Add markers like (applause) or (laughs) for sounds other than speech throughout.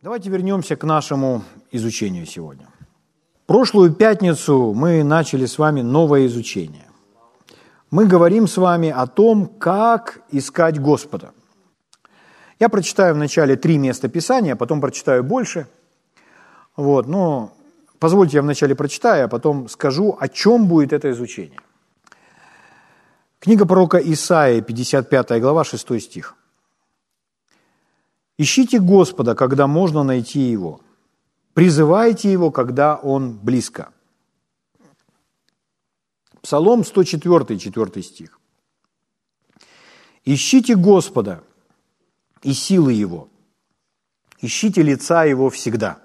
Давайте вернемся к нашему изучению сегодня. Прошлую пятницу мы начали с вами новое изучение. Мы говорим с вами о том, как искать Господа. Я прочитаю вначале три места Писания, потом прочитаю больше. Вот, но позвольте я вначале прочитаю, а потом скажу, о чем будет это изучение. Книга пророка Исаии, 55 глава, 6 стих. Ищите Господа, когда можно найти Его. Призывайте Его, когда Он близко. Псалом 104, 4 стих. Ищите Господа и силы Его. Ищите лица Его всегда.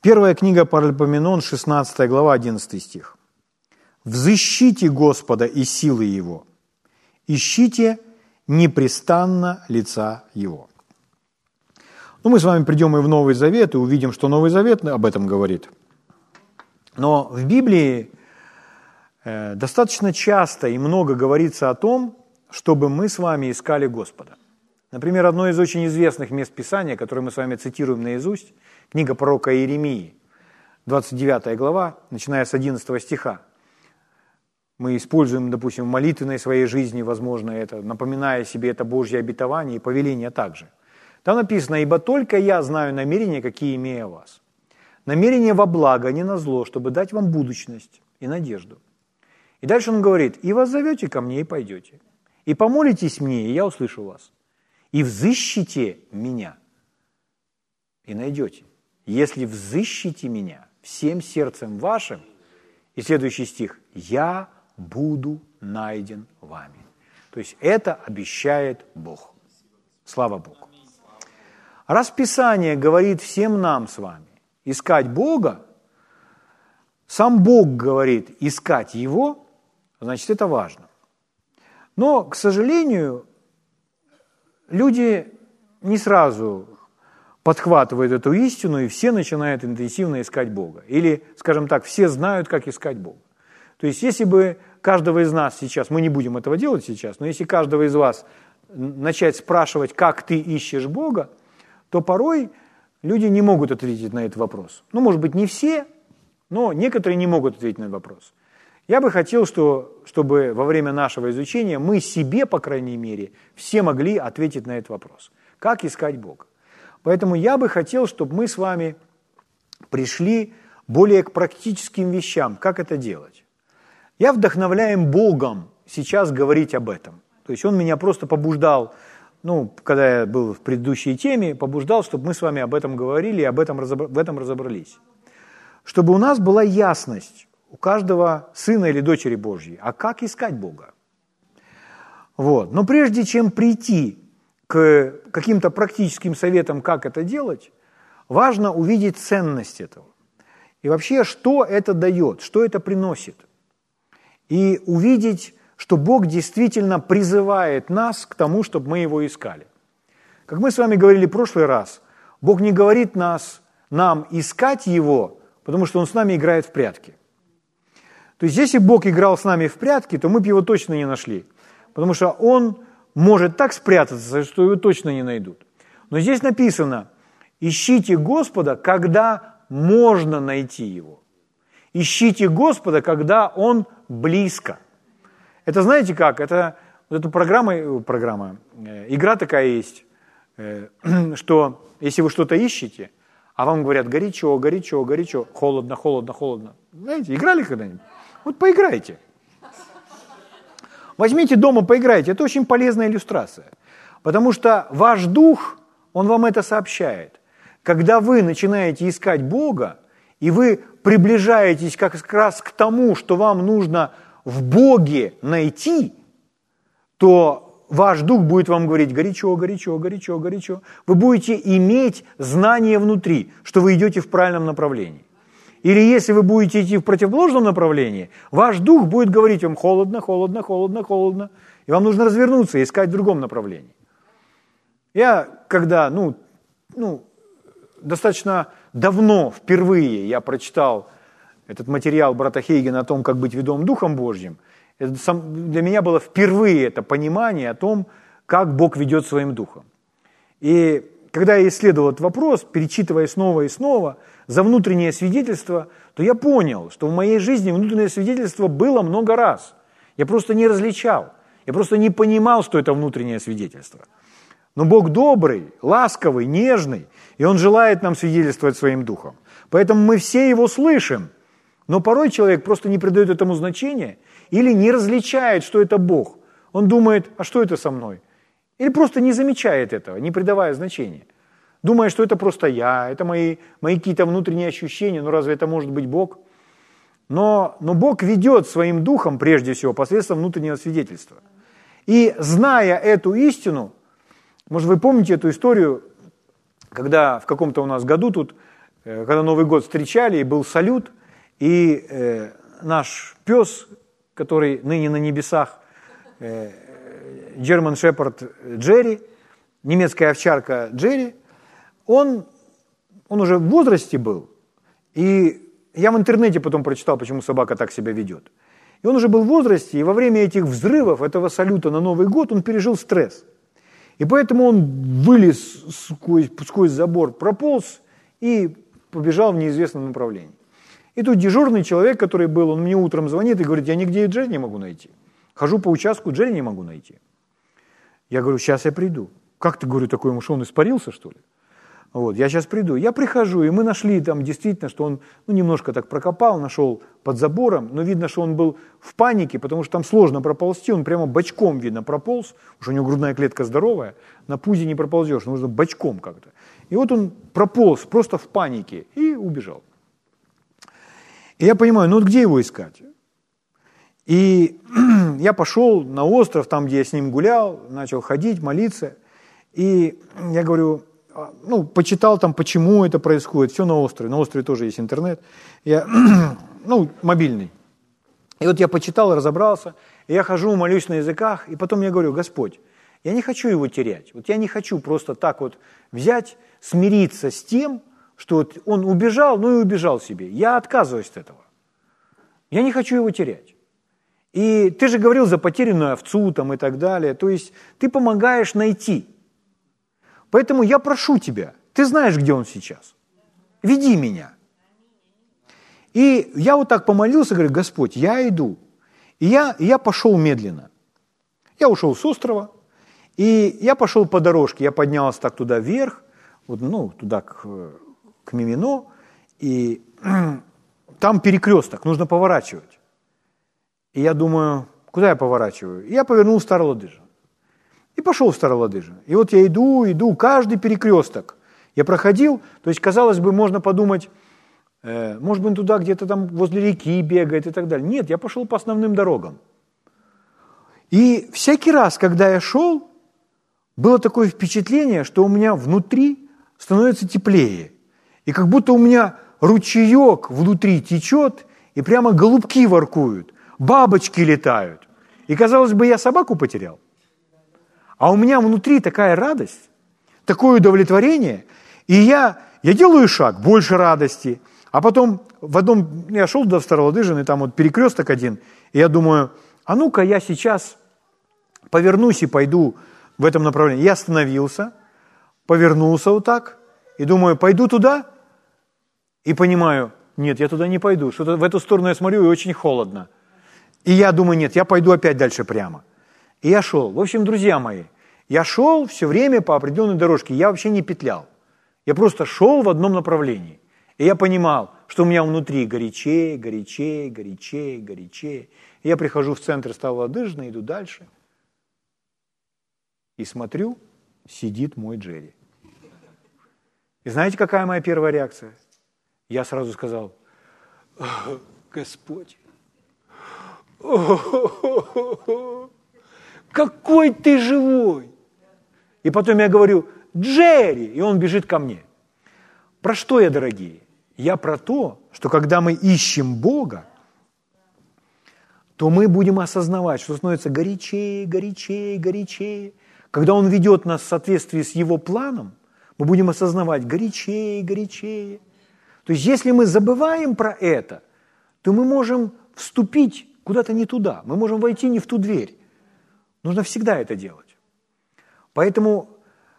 Первая книга Паральпоменон, 16 глава, 11 стих. «Взыщите Господа и силы Его, ищите непрестанно лица Его». Ну, мы с вами придем и в Новый Завет, и увидим, что Новый Завет об этом говорит. Но в Библии э, достаточно часто и много говорится о том, чтобы мы с вами искали Господа. Например, одно из очень известных мест Писания, которое мы с вами цитируем наизусть, книга пророка Иеремии, 29 глава, начиная с 11 стиха. Мы используем, допустим, в молитвенной своей жизни, возможно, это, напоминая себе это Божье обетование и повеление также. Там написано, «Ибо только я знаю намерения, какие имею вас. Намерение во благо, а не на зло, чтобы дать вам будущность и надежду». И дальше он говорит, «И вас зовете ко мне, и пойдете. И помолитесь мне, и я услышу вас. И взыщите меня, и найдете. Если взыщите меня всем сердцем вашим, и следующий стих, я буду найден вами. То есть это обещает Бог. Слава Богу. Раз Писание говорит всем нам с вами искать Бога, сам Бог говорит искать Его, значит это важно. Но, к сожалению, люди не сразу подхватывают эту истину, и все начинают интенсивно искать Бога. Или, скажем так, все знают, как искать Бога. То есть, если бы каждого из нас сейчас, мы не будем этого делать сейчас, но если каждого из вас начать спрашивать, как ты ищешь Бога, то порой люди не могут ответить на этот вопрос. Ну, может быть, не все, но некоторые не могут ответить на этот вопрос. Я бы хотел, что, чтобы во время нашего изучения мы себе, по крайней мере, все могли ответить на этот вопрос. Как искать Бога? Поэтому я бы хотел, чтобы мы с вами пришли более к практическим вещам, как это делать. Я вдохновляем Богом сейчас говорить об этом. То есть Он меня просто побуждал, ну, когда я был в предыдущей теме, побуждал, чтобы мы с вами об этом говорили и об этом, в этом разобрались. Чтобы у нас была ясность, у каждого сына или дочери Божьей, а как искать Бога. Вот. Но прежде чем прийти к каким-то практическим советам, как это делать, важно увидеть ценность этого. И вообще, что это дает, что это приносит. И увидеть, что Бог действительно призывает нас к тому, чтобы мы Его искали. Как мы с вами говорили в прошлый раз, Бог не говорит нас, нам искать Его, потому что Он с нами играет в прятки. То есть если Бог играл с нами в прятки, то мы бы его точно не нашли. Потому что он может так спрятаться, что его точно не найдут. Но здесь написано, ищите Господа, когда можно найти Его. Ищите Господа, когда Он близко. Это знаете как? Это вот эта программа, э, программа, э, игра такая есть, э, (clears throat) что если вы что-то ищете, а вам говорят горячо, горячо, горячо, холодно, холодно, холодно. Знаете, играли когда-нибудь? Вот поиграйте. Возьмите дома, поиграйте. Это очень полезная иллюстрация. Потому что ваш дух, он вам это сообщает. Когда вы начинаете искать Бога, и вы приближаетесь как раз к тому, что вам нужно в Боге найти, то ваш дух будет вам говорить горячо, горячо, горячо, горячо. Вы будете иметь знание внутри, что вы идете в правильном направлении. Или если вы будете идти в противоположном направлении, ваш дух будет говорить вам холодно, холодно, холодно, холодно. И вам нужно развернуться и искать в другом направлении. Я, когда, ну, ну, достаточно давно, впервые я прочитал этот материал брата Хейгена о том, как быть ведом Духом Божьим, это сам, для меня было впервые это понимание о том, как Бог ведет своим Духом. И когда я исследовал этот вопрос, перечитывая снова и снова за внутреннее свидетельство, то я понял, что в моей жизни внутреннее свидетельство было много раз. Я просто не различал. Я просто не понимал, что это внутреннее свидетельство. Но Бог добрый, ласковый, нежный, и Он желает нам свидетельствовать своим духом. Поэтому мы все его слышим. Но порой человек просто не придает этому значения или не различает, что это Бог. Он думает, а что это со мной? Или просто не замечает этого, не придавая значения. Думая, что это просто я, это мои, мои какие-то внутренние ощущения, ну разве это может быть Бог? Но, но Бог ведет своим духом, прежде всего, посредством внутреннего свидетельства. И зная эту истину, может, вы помните эту историю, когда в каком-то у нас году тут, э, когда Новый год встречали, и был салют, и э, наш пес, который ныне на небесах, э, Shepherd Джерри, немецкая овчарка Джерри, он, он уже в возрасте был, и я в интернете потом прочитал, почему собака так себя ведет. И он уже был в возрасте, и во время этих взрывов, этого салюта на Новый год, он пережил стресс. И поэтому он вылез сквозь, сквозь забор, прополз и побежал в неизвестном направлении. И тут дежурный человек, который был, он мне утром звонит и говорит, я нигде Джерри не могу найти. Хожу по участку, Джерри не могу найти. Я говорю, сейчас я приду. Как ты, говорю, такой ему, что он испарился, что ли? Вот, я сейчас приду. Я прихожу, и мы нашли там действительно, что он ну, немножко так прокопал, нашел под забором, но видно, что он был в панике, потому что там сложно проползти, он прямо бочком, видно, прополз, уж у него грудная клетка здоровая, на пузе не проползешь, нужно бочком как-то. И вот он прополз просто в панике и убежал. И я понимаю, ну вот где его искать? И (clears throat) я пошел на остров, там, где я с ним гулял, начал ходить, молиться. И я говорю, ну, почитал там, почему это происходит, все на острове. На острове тоже есть интернет. Я, (clears throat) ну, мобильный. И вот я почитал, разобрался, и я хожу, молюсь на языках, и потом я говорю, Господь, я не хочу его терять. Вот я не хочу просто так вот взять, смириться с тем, что вот он убежал, ну и убежал себе. Я отказываюсь от этого. Я не хочу его терять. И ты же говорил за потерянную овцу там и так далее. То есть ты помогаешь найти. Поэтому я прошу тебя, ты знаешь, где он сейчас. Веди меня. И я вот так помолился, говорю, Господь, я иду. И я, я пошел медленно. Я ушел с острова, и я пошел по дорожке. Я поднялся так туда вверх, вот, ну, туда к, к Мимино, и (clears throat) там перекресток, нужно поворачивать. И я думаю, куда я поворачиваю? И я повернул в Старолодыжин. И пошел в Староладыжин. И вот я иду, иду, каждый перекресток я проходил, то есть, казалось бы, можно подумать, э, может быть, туда где-то там возле реки бегает и так далее. Нет, я пошел по основным дорогам. И всякий раз, когда я шел, было такое впечатление, что у меня внутри становится теплее. И как будто у меня ручеек внутри течет, и прямо голубки воркуют, бабочки летают. И казалось бы, я собаку потерял. А у меня внутри такая радость, такое удовлетворение, и я, я делаю шаг, больше радости. А потом в одном, я шел до Старолодыжин, там вот перекресток один, и я думаю, а ну-ка я сейчас повернусь и пойду в этом направлении. Я остановился, повернулся вот так, и думаю, пойду туда, и понимаю, нет, я туда не пойду, что-то в эту сторону я смотрю, и очень холодно. И я думаю, нет, я пойду опять дальше прямо. И я шел. В общем, друзья мои, я шел все время по определенной дорожке, я вообще не петлял. Я просто шел в одном направлении. И я понимал, что у меня внутри горячее, горячее, горячее, горячее. И я прихожу в центр Ставолодыжина, иду дальше. И смотрю, сидит мой Джерри. И знаете, какая моя первая реакция? Я сразу сказал, Господь, какой ты живой! И потом я говорю, Джерри, и он бежит ко мне. Про что я, дорогие? Я про то, что когда мы ищем Бога, то мы будем осознавать, что становится горячее, горячее, горячее. Когда Он ведет нас в соответствии с Его планом, мы будем осознавать горячее, горячее. То есть если мы забываем про это, то мы можем вступить куда-то не туда, мы можем войти не в ту дверь. Нужно всегда это делать. Поэтому,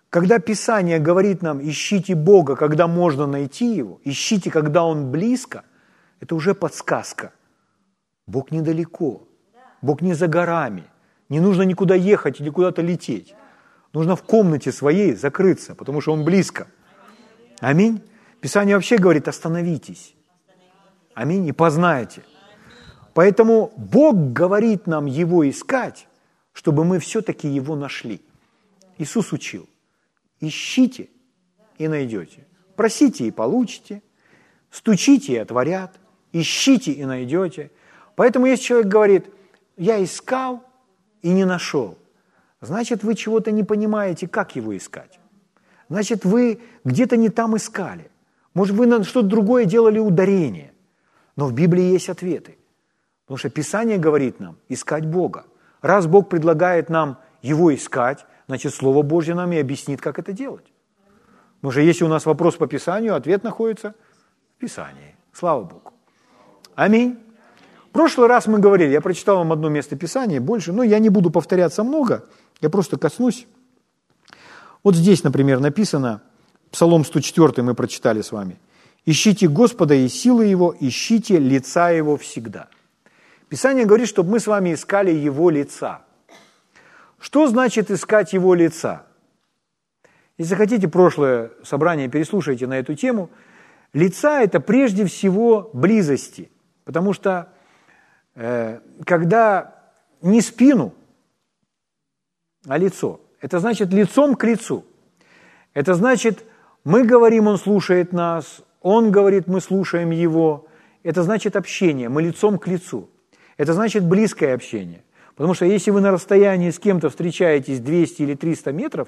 когда Писание говорит нам, ищите Бога, когда можно найти Его, ищите, когда Он близко, это уже подсказка. Бог недалеко, Бог не за горами, не нужно никуда ехать или куда-то лететь. Нужно в комнате своей закрыться, потому что Он близко. Аминь. Писание вообще говорит, остановитесь. Аминь. И познайте. Поэтому Бог говорит нам Его искать, чтобы мы все-таки Его нашли. Иисус учил. Ищите и найдете. Просите и получите. Стучите и отворят. Ищите и найдете. Поэтому если человек говорит, я искал и не нашел, значит, вы чего-то не понимаете, как его искать. Значит, вы где-то не там искали. Может, вы на что-то другое делали ударение. Но в Библии есть ответы. Потому что Писание говорит нам искать Бога. Раз Бог предлагает нам Его искать, значит, Слово Божье нам и объяснит, как это делать. Потому что если у нас вопрос по Писанию, ответ находится в Писании. Слава Богу. Аминь. В прошлый раз мы говорили, я прочитал вам одно место Писания, больше, но я не буду повторяться много, я просто коснусь. Вот здесь, например, написано, Псалом 104 мы прочитали с вами. «Ищите Господа и силы Его, ищите лица Его всегда». Писание говорит, чтобы мы с вами искали Его лица – что значит искать его лица? Если хотите прошлое собрание, переслушайте на эту тему. Лица – это прежде всего близости, потому что э, когда не спину, а лицо, это значит лицом к лицу. Это значит, мы говорим, он слушает нас, он говорит, мы слушаем его. Это значит общение, мы лицом к лицу. Это значит близкое общение – Потому что если вы на расстоянии с кем-то встречаетесь 200 или 300 метров,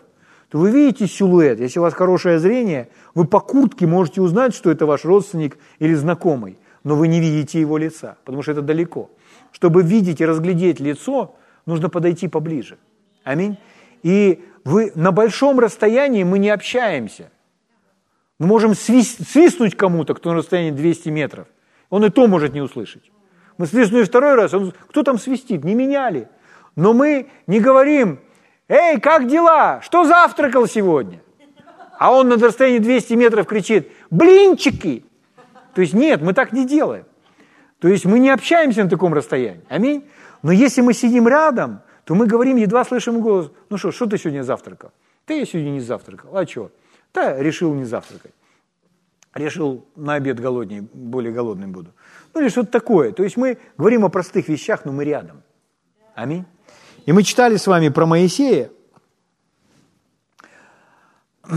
то вы видите силуэт. Если у вас хорошее зрение, вы по куртке можете узнать, что это ваш родственник или знакомый, но вы не видите его лица, потому что это далеко. Чтобы видеть и разглядеть лицо, нужно подойти поближе. Аминь. И вы на большом расстоянии мы не общаемся. Мы можем свистнуть кому-то, кто на расстоянии 200 метров. Он и то может не услышать. Мы свистнули второй раз, он, кто там свистит? Не меняли. Но мы не говорим, эй, как дела? Что завтракал сегодня? А он на расстоянии 200 метров кричит, блинчики. То есть нет, мы так не делаем. То есть мы не общаемся на таком расстоянии. Аминь. Но если мы сидим рядом, то мы говорим, едва слышим голос, ну что, что ты сегодня завтракал? Да я сегодня не завтракал. А что? Да, решил не завтракать. Решил на обед голоднее, более голодным буду. Ну или что-то такое. То есть мы говорим о простых вещах, но мы рядом. Аминь. И мы читали с вами про Моисея. (clears throat)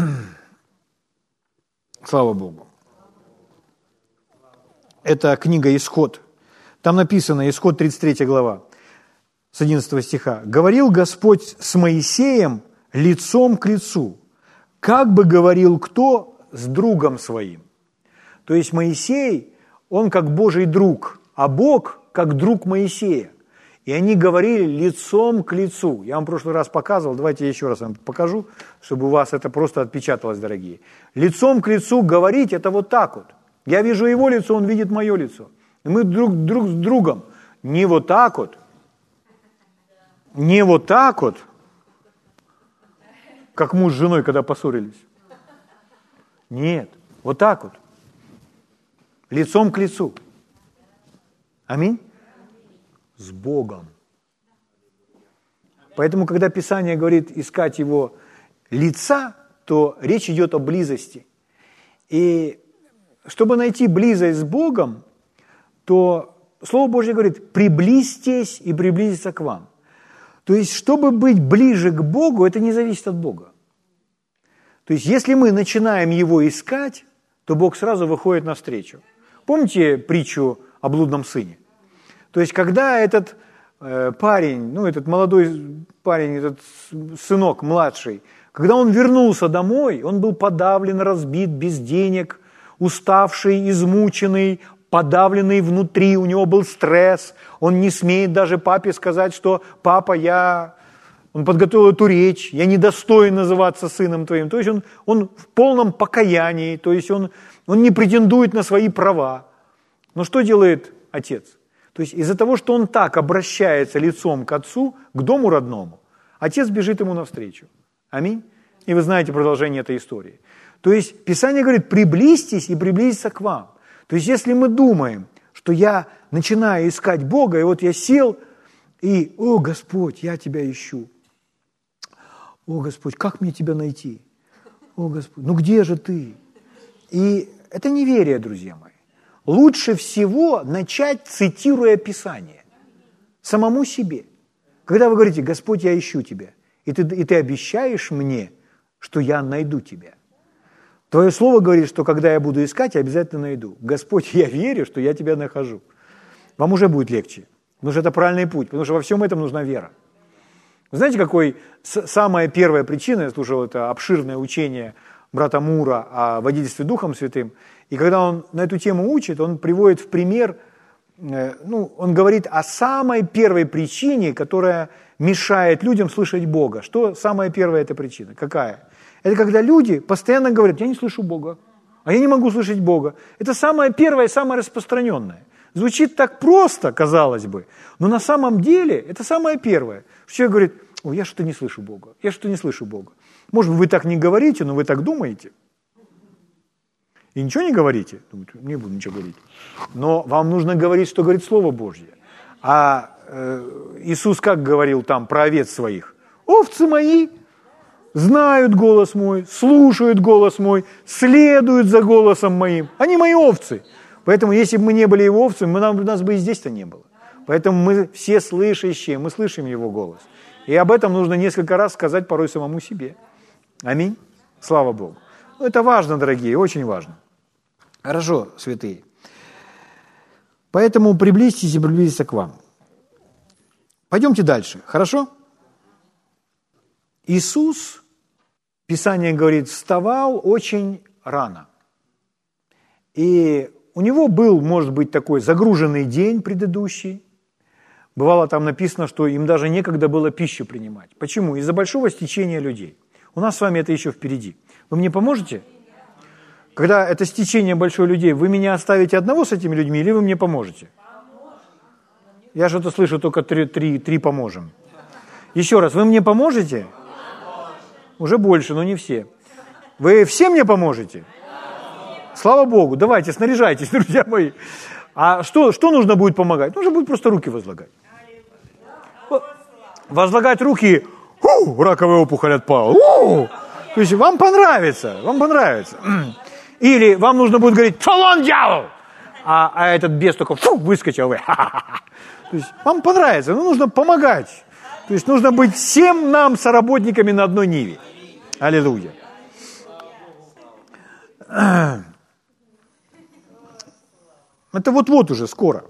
Слава Богу. Это книга «Исход». Там написано, Исход 33 глава, с 11 стиха. «Говорил Господь с Моисеем лицом к лицу, как бы говорил кто с другом своим». То есть Моисей он как Божий друг, а Бог как друг Моисея. И они говорили лицом к лицу. Я вам в прошлый раз показывал, давайте я еще раз вам покажу, чтобы у вас это просто отпечаталось, дорогие. Лицом к лицу говорить – это вот так вот. Я вижу его лицо, он видит мое лицо. И мы друг, друг с другом не вот так вот, не вот так вот, как муж с женой, когда поссорились. Нет, вот так вот лицом к лицу. Аминь? С Богом. Поэтому, когда Писание говорит искать Его лица, то речь идет о близости. И чтобы найти близость с Богом, то Слово Божье говорит, приблизьтесь и приблизиться к вам. То есть, чтобы быть ближе к Богу, это не зависит от Бога. То есть, если мы начинаем Его искать, то Бог сразу выходит навстречу. Помните притчу о блудном сыне? То есть, когда этот э, парень, ну, этот молодой парень, этот сынок младший, когда он вернулся домой, он был подавлен, разбит, без денег, уставший, измученный, подавленный внутри, у него был стресс, он не смеет даже папе сказать, что «папа, я...» Он подготовил эту речь, «я недостоин называться сыном твоим». То есть он, он в полном покаянии, то есть он он не претендует на свои права. Но что делает отец? То есть из-за того, что он так обращается лицом к отцу, к дому родному, отец бежит ему навстречу. Аминь. И вы знаете продолжение этой истории. То есть Писание говорит, приблизьтесь и приблизиться к вам. То есть если мы думаем, что я начинаю искать Бога, и вот я сел, и, о, Господь, я тебя ищу. О, Господь, как мне тебя найти? О, Господь, ну где же ты? И это неверие, друзья мои. Лучше всего начать, цитируя Писание, самому себе. Когда вы говорите, Господь, я ищу тебя, и ты, и ты обещаешь мне, что я найду тебя. Твое слово говорит, что когда я буду искать, я обязательно найду. Господь, я верю, что я тебя нахожу. Вам уже будет легче, потому что это правильный путь, потому что во всем этом нужна вера. Вы знаете, какой самая первая причина, я слушал это обширное учение брата Мура о водительстве Духом Святым, и когда он на эту тему учит, он приводит в пример, э, ну, он говорит о самой первой причине, которая мешает людям слышать Бога. Что самая первая эта причина? Какая? Это когда люди постоянно говорят, я не слышу Бога, а я не могу слышать Бога. Это самое первое, самое распространенное. Звучит так просто, казалось бы, но на самом деле это самое первое. Человек говорит, о, я что-то не слышу Бога, я что-то не слышу Бога. Может быть, вы так не говорите, но вы так думаете. И ничего не говорите, думаете, не буду ничего говорить. Но вам нужно говорить, что говорит Слово Божье. А э, Иисус как говорил там про овец своих? Овцы мои знают голос мой, слушают голос мой, следуют за голосом моим. Они мои овцы. Поэтому, если бы мы не были его овцами, мы, нам, нас бы и здесь-то не было. Поэтому мы все слышащие, мы слышим его голос. И об этом нужно несколько раз сказать порой самому себе. Аминь. Слава Богу. Ну, это важно, дорогие, очень важно. Хорошо, святые. Поэтому приблизьтесь и приблизиться к вам. Пойдемте дальше, хорошо? Иисус, Писание говорит, вставал очень рано. И у него был, может быть, такой загруженный день предыдущий. Бывало там написано, что им даже некогда было пищу принимать. Почему? Из-за большого стечения людей. У нас с вами это еще впереди. Вы мне поможете? Когда это стечение большой людей, вы меня оставите одного с этими людьми или вы мне поможете? Я что-то слышу только три, три, три поможем. Еще раз, вы мне поможете? Уже больше, но не все. Вы все мне поможете? Слава Богу, давайте, снаряжайтесь, (laughs) друзья мои. А что, что нужно будет помогать? Нужно будет просто руки возлагать. Возлагать руки, у, раковая опухоль отпала. У! То есть вам понравится, вам понравится. (clears throat) Или вам нужно будет говорить, шалон дьявол! А, а этот бес только фу, выскочил. (laughs) То есть вам понравится, но нужно помогать. То есть нужно быть всем нам соработниками на одной ниве. Аллилуйя. (clears throat) Это вот-вот уже скоро.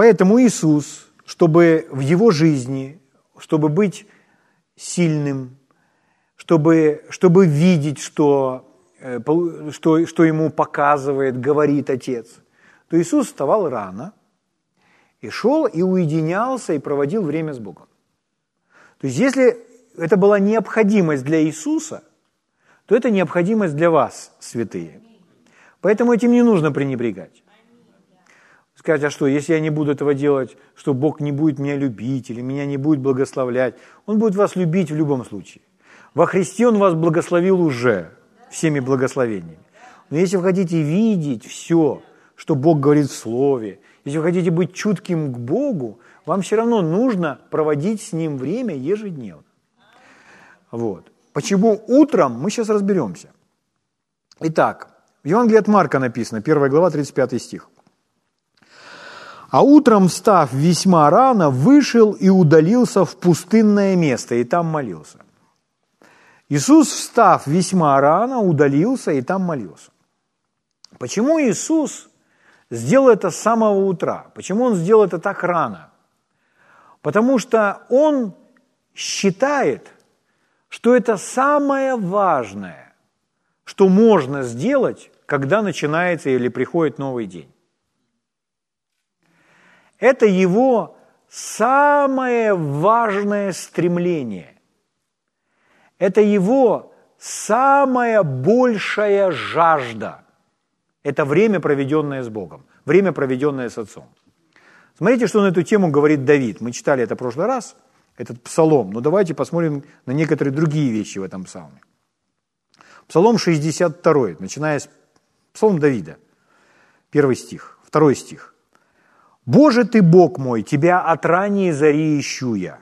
Поэтому Иисус, чтобы в его жизни, чтобы быть сильным, чтобы, чтобы видеть, что, э, что, что ему показывает, говорит Отец, то Иисус вставал рано и шел и уединялся и проводил время с Богом. То есть если это была необходимость для Иисуса, то это необходимость для вас, святые. Поэтому этим не нужно пренебрегать. Сказать, а что, если я не буду этого делать, что Бог не будет меня любить или меня не будет благословлять? Он будет вас любить в любом случае. Во Христе Он вас благословил уже всеми благословениями. Но если вы хотите видеть все, что Бог говорит в Слове, если вы хотите быть чутким к Богу, вам все равно нужно проводить с Ним время ежедневно. Вот. Почему утром, мы сейчас разберемся. Итак, в Евангелии от Марка написано, 1 глава, 35 стих. А утром, встав весьма рано, вышел и удалился в пустынное место, и там молился. Иисус, встав весьма рано, удалился и там молился. Почему Иисус сделал это с самого утра? Почему Он сделал это так рано? Потому что Он считает, что это самое важное, что можно сделать, когда начинается или приходит новый день. Это его самое важное стремление. Это его самая большая жажда. Это время, проведенное с Богом, время, проведенное с Отцом. Смотрите, что на эту тему говорит Давид. Мы читали это в прошлый раз, этот псалом, но давайте посмотрим на некоторые другие вещи в этом псалме. Псалом 62, начиная с Псалом Давида, первый стих, второй стих. «Боже ты, Бог мой, Тебя от ранней зари ищу я,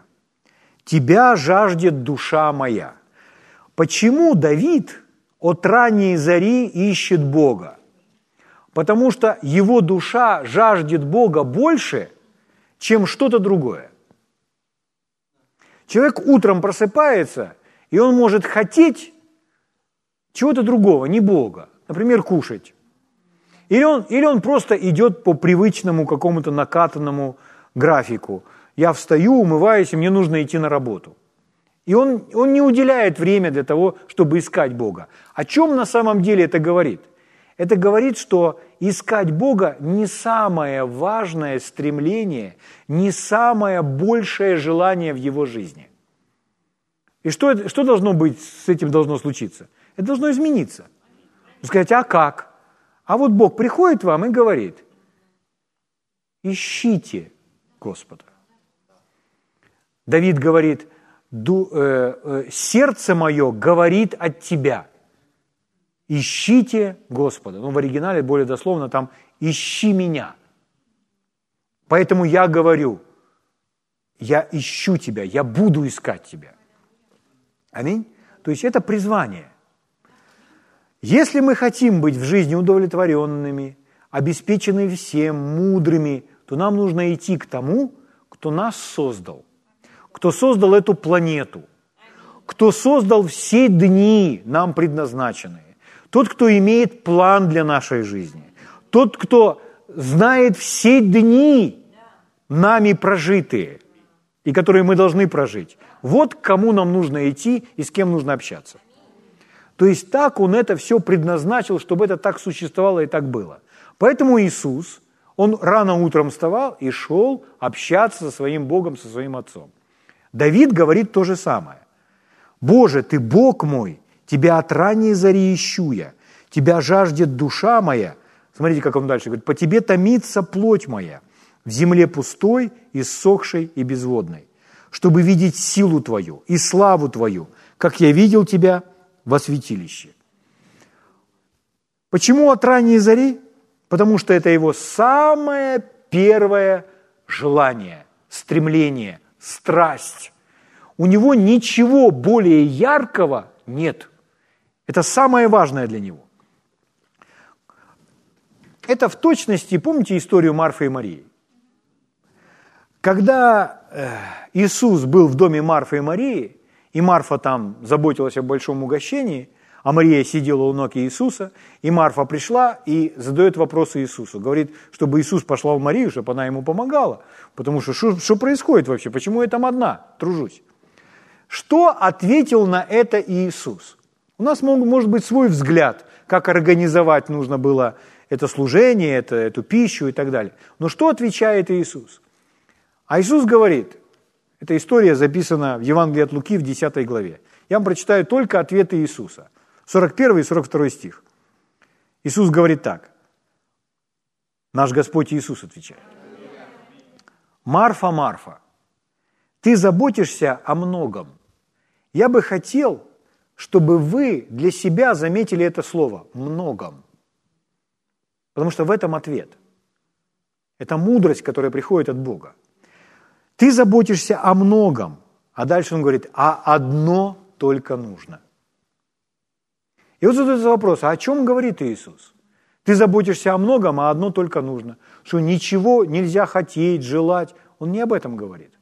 Тебя жаждет душа моя». Почему Давид от ранней зари ищет Бога? Потому что его душа жаждет Бога больше, чем что-то другое. Человек утром просыпается, и он может хотеть чего-то другого, не Бога. Например, кушать. Или он, или он просто идет по привычному какому-то накатанному графику. Я встаю, умываюсь, и мне нужно идти на работу. И он, он не уделяет время для того, чтобы искать Бога. О чем на самом деле это говорит? Это говорит, что искать Бога не самое важное стремление, не самое большее желание в его жизни. И что, что должно быть, с этим должно случиться? Это должно измениться. Сказать, а как? А вот Бог приходит вам и говорит, ищите Господа. Давид говорит, э, э, сердце мое говорит от тебя. Ищите Господа. Ну, в оригинале более дословно там ищи меня. Поэтому я говорю, я ищу тебя, я буду искать тебя. Аминь. То есть это призвание. Если мы хотим быть в жизни удовлетворенными, обеспечены всем, мудрыми, то нам нужно идти к тому, кто нас создал, кто создал эту планету, кто создал все дни нам предназначенные, тот, кто имеет план для нашей жизни, тот, кто знает все дни нами прожитые и которые мы должны прожить. Вот к кому нам нужно идти и с кем нужно общаться. То есть так он это все предназначил, чтобы это так существовало и так было. Поэтому Иисус, он рано утром вставал и шел общаться со своим Богом, со своим Отцом. Давид говорит то же самое. «Боже, Ты Бог мой, Тебя от ранней зари ищу я, Тебя жаждет душа моя». Смотрите, как он дальше говорит. «По Тебе томится плоть моя, в земле пустой, иссохшей и безводной, чтобы видеть силу Твою и славу Твою, как я видел Тебя во святилище. Почему от ранней зари? Потому что это его самое первое желание, стремление, страсть. У него ничего более яркого нет. Это самое важное для него. Это в точности, помните историю Марфы и Марии? Когда э, Иисус был в доме Марфы и Марии, и Марфа там заботилась о большом угощении, а Мария сидела у ног Иисуса, и Марфа пришла и задает вопросы Иисусу. Говорит, чтобы Иисус пошла в Марию, чтобы она ему помогала. Потому что что происходит вообще? Почему я там одна тружусь? Что ответил на это Иисус? У нас мог, может быть свой взгляд, как организовать нужно было это служение, это, эту пищу и так далее. Но что отвечает Иисус? А Иисус говорит, эта история записана в Евангелии от Луки в 10 главе. Я вам прочитаю только ответы Иисуса. 41 и 42 стих. Иисус говорит так. Наш Господь Иисус отвечает. Марфа, Марфа, ты заботишься о многом. Я бы хотел, чтобы вы для себя заметили это слово «многом». Потому что в этом ответ. Это мудрость, которая приходит от Бога. Ты заботишься о многом, а дальше он говорит, а одно только нужно. И вот задается вопрос, а о чем говорит Иисус? Ты заботишься о многом, а одно только нужно. Что ничего нельзя хотеть, желать. Он не об этом говорит.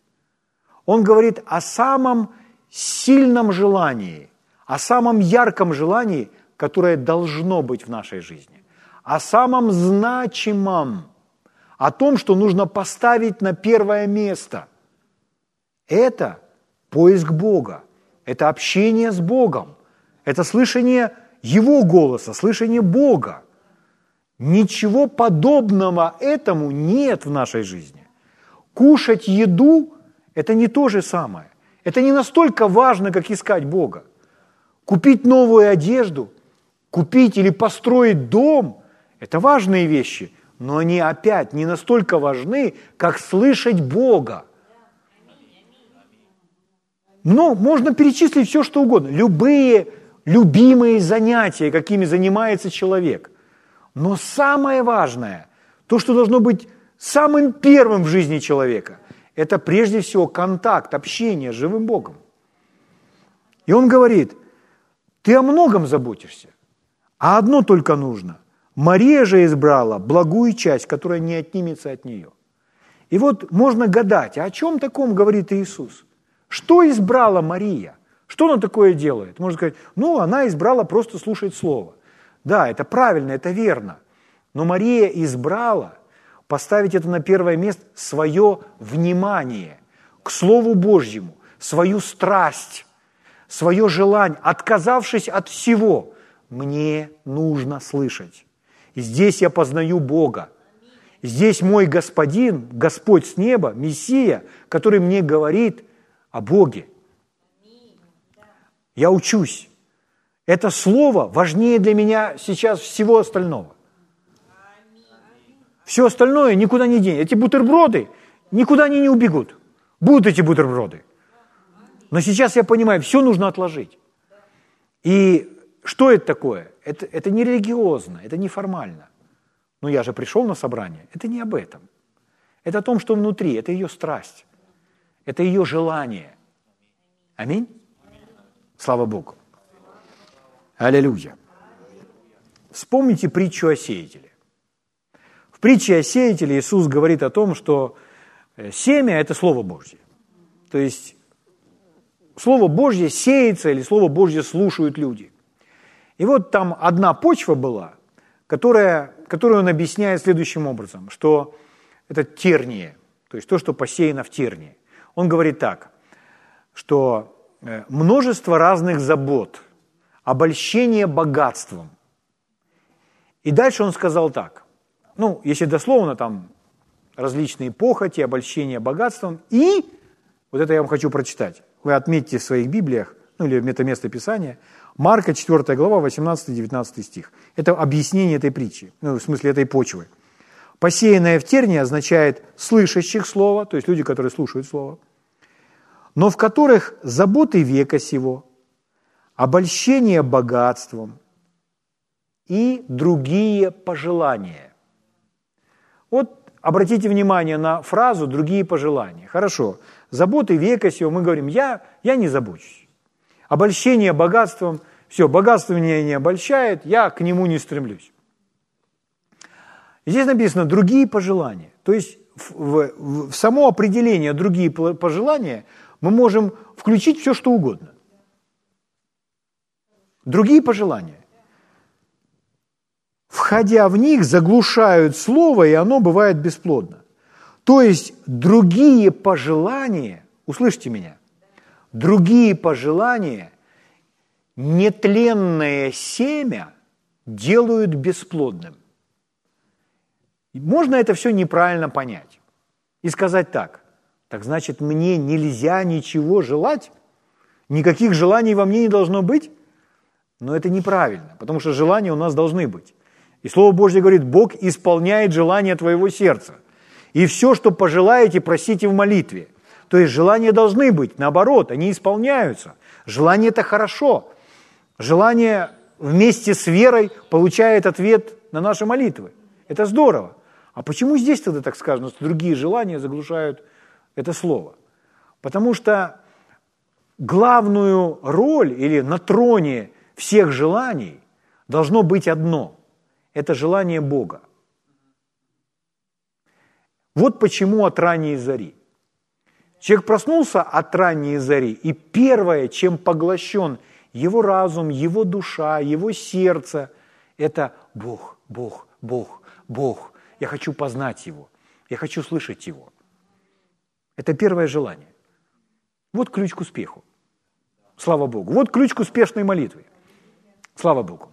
Он говорит о самом сильном желании, о самом ярком желании, которое должно быть в нашей жизни, о самом значимом – о том, что нужно поставить на первое место. Это поиск Бога, это общение с Богом, это слышание Его голоса, слышание Бога. Ничего подобного этому нет в нашей жизни. Кушать еду – это не то же самое. Это не настолько важно, как искать Бога. Купить новую одежду, купить или построить дом – это важные вещи – но они опять не настолько важны, как слышать Бога. Но можно перечислить все, что угодно. Любые любимые занятия, какими занимается человек. Но самое важное, то, что должно быть самым первым в жизни человека, это прежде всего контакт, общение с живым Богом. И он говорит, ты о многом заботишься, а одно только нужно. Мария же избрала благую часть, которая не отнимется от нее. И вот можно гадать, а о чем таком говорит Иисус? Что избрала Мария? Что она такое делает? Можно сказать, ну, она избрала просто слушать Слово. Да, это правильно, это верно. Но Мария избрала поставить это на первое место свое внимание к Слову Божьему, свою страсть, свое желание, отказавшись от всего, мне нужно слышать. Здесь я познаю Бога. Здесь мой Господин, Господь с неба, Мессия, который мне говорит о Боге. Я учусь. Это слово важнее для меня сейчас всего остального. Все остальное никуда не денет. Эти бутерброды никуда они не убегут. Будут эти бутерброды. Но сейчас я понимаю, все нужно отложить. И что это такое? Это, это не религиозно, это не формально. Ну, я же пришел на собрание. Это не об этом. Это о том, что внутри, это ее страсть, это ее желание. Аминь? Слава Богу. Аллилуйя. Вспомните притчу о сеятеле. В притче о сеятеле Иисус говорит о том, что э, семя – это Слово Божье. То есть Слово Божье сеется или Слово Божье слушают люди. И вот там одна почва была, которая, которую он объясняет следующим образом, что это терние, то есть то, что посеяно в тернии. Он говорит так, что э, множество разных забот, обольщение богатством. И дальше он сказал так, ну, если дословно, там различные похоти, обольщение богатством и, вот это я вам хочу прочитать, вы отметьте в своих Библиях, ну или это место Писания, Марка 4 глава, 18-19 стих. Это объяснение этой притчи, ну, в смысле этой почвы. Посеянное в тернии означает слышащих Слово, то есть люди, которые слушают Слово, но в которых заботы века сего, обольщение богатством и другие пожелания. Вот обратите внимание на фразу «другие пожелания». Хорошо, заботы века сего, мы говорим «я, я не забочусь». Обольщение богатством, все, богатство меня не обольщает, я к нему не стремлюсь. Здесь написано «другие пожелания». То есть в, в, в само определение «другие пожелания» мы можем включить все, что угодно. Другие пожелания. Входя в них, заглушают слово, и оно бывает бесплодно. То есть другие пожелания, услышьте меня, другие пожелания, нетленное семя делают бесплодным. Можно это все неправильно понять и сказать так, так значит, мне нельзя ничего желать, никаких желаний во мне не должно быть, но это неправильно, потому что желания у нас должны быть. И Слово Божье говорит, Бог исполняет желания твоего сердца. И все, что пожелаете, просите в молитве. То есть желания должны быть, наоборот, они исполняются. Желание – это хорошо. Желание вместе с верой получает ответ на наши молитвы. Это здорово. А почему здесь тогда так сказано, что другие желания заглушают это слово? Потому что главную роль или на троне всех желаний должно быть одно – это желание Бога. Вот почему от ранней зари. Человек проснулся от ранней зари, и первое, чем поглощен его разум, его душа, его сердце, это Бог, Бог, Бог, Бог. Я хочу познать Его, я хочу слышать Его. Это первое желание. Вот ключ к успеху. Слава Богу. Вот ключ к успешной молитве. Слава Богу.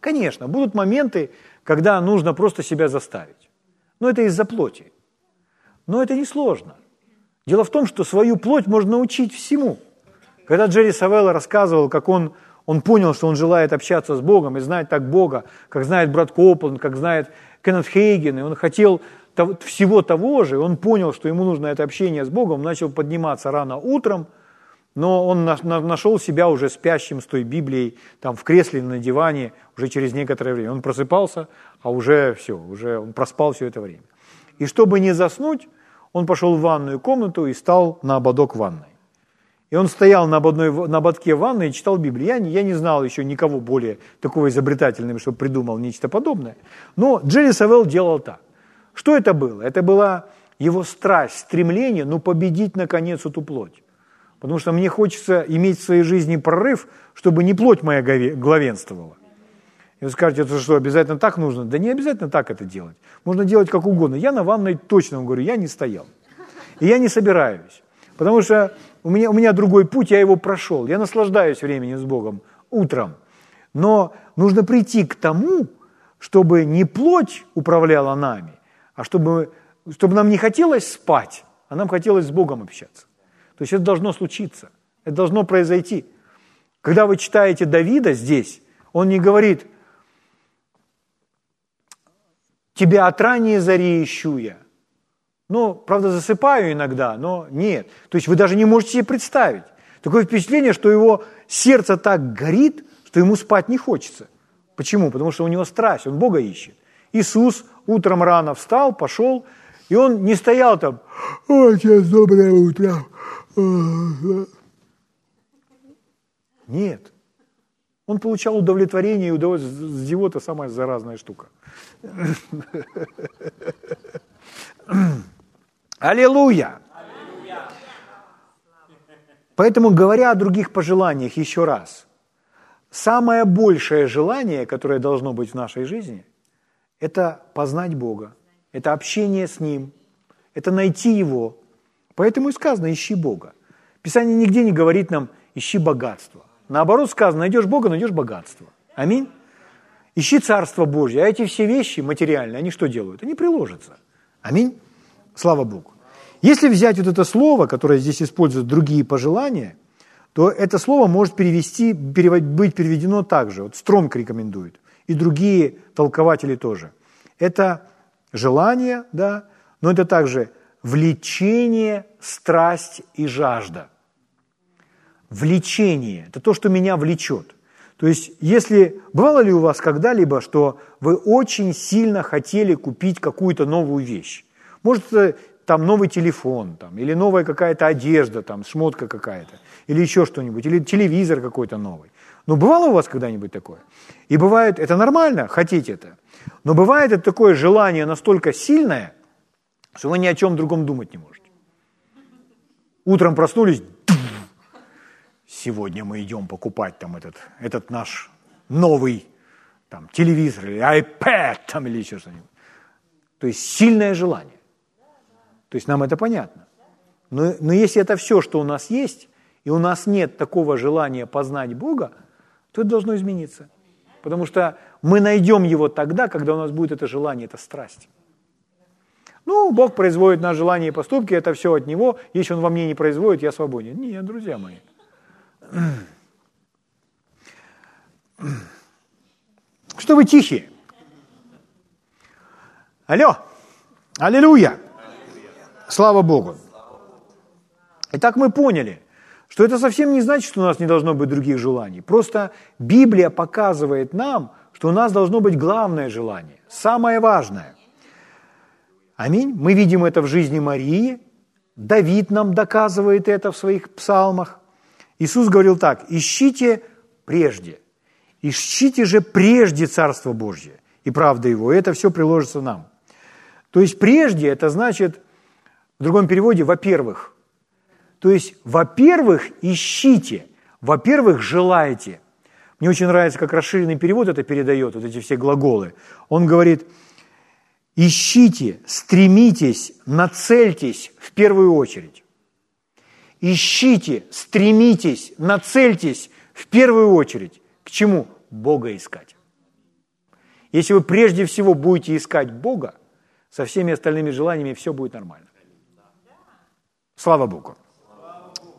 Конечно, будут моменты, когда нужно просто себя заставить. Но это из-за плоти. Но это не сложно. Дело в том, что свою плоть можно научить всему. Когда Джерри Савелла рассказывал, как он, он понял, что он желает общаться с Богом и знать так Бога, как знает брат Копланд, как знает Кеннет Хейген, и он хотел всего того же, он понял, что ему нужно это общение с Богом, начал подниматься рано утром, но он нашел себя уже спящим с той Библией, там в кресле на диване, уже через некоторое время. Он просыпался, а уже все, уже он проспал все это время. И чтобы не заснуть, он пошел в ванную комнату и стал на ободок ванной. И он стоял на, ободной, на ободке ванны и читал Библию. Я, я не знал еще никого более такого изобретательного, чтобы придумал нечто подобное. Но Джерри Савелл делал так. Что это было? Это была его страсть, стремление, ну, победить, наконец, эту плоть. Потому что мне хочется иметь в своей жизни прорыв, чтобы не плоть моя главенствовала. И вы скажете, это что, обязательно так нужно? Да не обязательно так это делать. Можно делать как угодно. Я на ванной точно вам говорю, я не стоял. И я не собираюсь. Потому что у меня, у меня другой путь, я его прошел. Я наслаждаюсь временем с Богом утром. Но нужно прийти к тому, чтобы не плоть управляла нами, а чтобы, чтобы нам не хотелось спать, а нам хотелось с Богом общаться. То есть это должно случиться, это должно произойти. Когда вы читаете Давида здесь, он не говорит, тебя от ранней зари ищу я. Ну, правда, засыпаю иногда, но нет. То есть вы даже не можете себе представить. Такое впечатление, что его сердце так горит, что ему спать не хочется. Почему? Потому что у него страсть, он Бога ищет. Иисус утром рано встал, пошел, и он не стоял там, «Отец, доброе утро». Нет. Он получал удовлетворение и удовольствие. С его то самая заразная штука. Аллилуйя! Поэтому, говоря о других пожеланиях еще раз, самое большее желание, которое должно быть в нашей жизни, это познать Бога, это общение с Ним, это найти Его. Поэтому и сказано «ищи Бога». Писание нигде не говорит нам «ищи богатство». Наоборот сказано «найдешь Бога, найдешь богатство». Аминь. Ищи Царство Божье, а эти все вещи материальные, они что делают? Они приложатся. Аминь. Слава Богу. Если взять вот это слово, которое здесь используют другие пожелания, то это слово может перевести, быть переведено так же. Вот Стронг рекомендует, и другие толкователи тоже. Это желание, да, но это также влечение, страсть и жажда. Влечение – это то, что меня влечет. То есть, если бывало ли у вас когда-либо, что вы очень сильно хотели купить какую-то новую вещь? Может, это там новый телефон, там, или новая какая-то одежда, там, шмотка какая-то, или еще что-нибудь, или телевизор какой-то новый. Но бывало у вас когда-нибудь такое? И бывает, это нормально, хотеть это. Но бывает это такое желание настолько сильное, что вы ни о чем другом думать не можете. Утром проснулись, сегодня мы идем покупать там этот, этот наш новый там, телевизор или iPad там, или еще что-нибудь. То есть сильное желание. То есть нам это понятно. Но, но если это все, что у нас есть, и у нас нет такого желания познать Бога, то это должно измениться. Потому что мы найдем его тогда, когда у нас будет это желание, это страсть. Ну, Бог производит на желания и поступки, это все от Него. Если Он во мне не производит, я свободен. Нет, друзья мои. Что вы тихие? Алло, аллилуйя. Слава Богу. Итак, мы поняли, что это совсем не значит, что у нас не должно быть других желаний. Просто Библия показывает нам, что у нас должно быть главное желание, самое важное. Аминь. Мы видим это в жизни Марии. Давид нам доказывает это в своих псалмах. Иисус говорил так, ищите прежде, ищите же прежде Царство Божье и правда Его, и это все приложится нам. То есть прежде это значит в другом переводе, во-первых. То есть, во-первых, ищите, во-первых, желайте. Мне очень нравится, как расширенный перевод это передает, вот эти все глаголы. Он говорит, ищите, стремитесь, нацельтесь в первую очередь. Ищите, стремитесь, нацельтесь в первую очередь. К чему? Бога искать. Если вы прежде всего будете искать Бога, со всеми остальными желаниями все будет нормально. Слава Богу.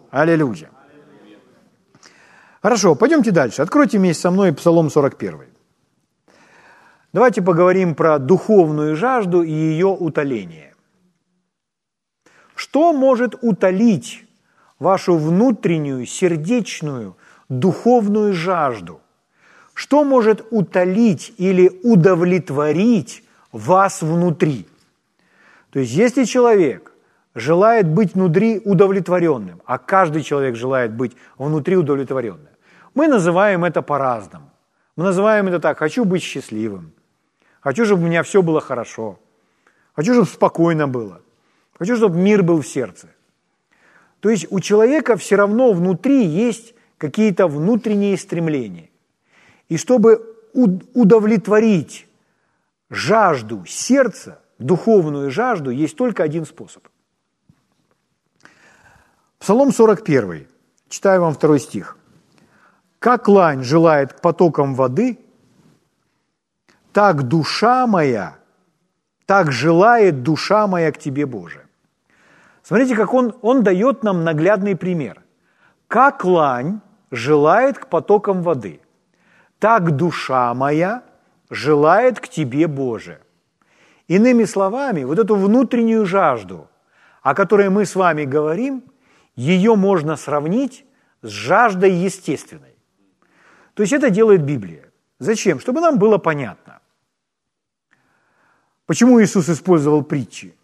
Аллилуйя. Хорошо, пойдемте дальше. Откройте вместе со мной Псалом 41. Давайте поговорим про духовную жажду и ее утоление. Что может утолить вашу внутреннюю, сердечную, духовную жажду? Что может утолить или удовлетворить вас внутри? То есть, если человек желает быть внутри удовлетворенным, а каждый человек желает быть внутри удовлетворенным, мы называем это по-разному. Мы называем это так, хочу быть счастливым, хочу, чтобы у меня все было хорошо, хочу, чтобы спокойно было, хочу, чтобы мир был в сердце. То есть у человека все равно внутри есть какие-то внутренние стремления. И чтобы удовлетворить жажду сердца, духовную жажду, есть только один способ. Псалом 41. Читаю вам второй стих. «Как лань желает к потокам воды, так душа моя, так желает душа моя к Тебе, Боже». Смотрите, как он, он дает нам наглядный пример. Как лань желает к потокам воды, так душа моя желает к Тебе, Боже. Иными словами, вот эту внутреннюю жажду, о которой мы с вами говорим, ее можно сравнить с жаждой естественной. То есть это делает Библия. Зачем? Чтобы нам было понятно. Почему Иисус использовал притчи?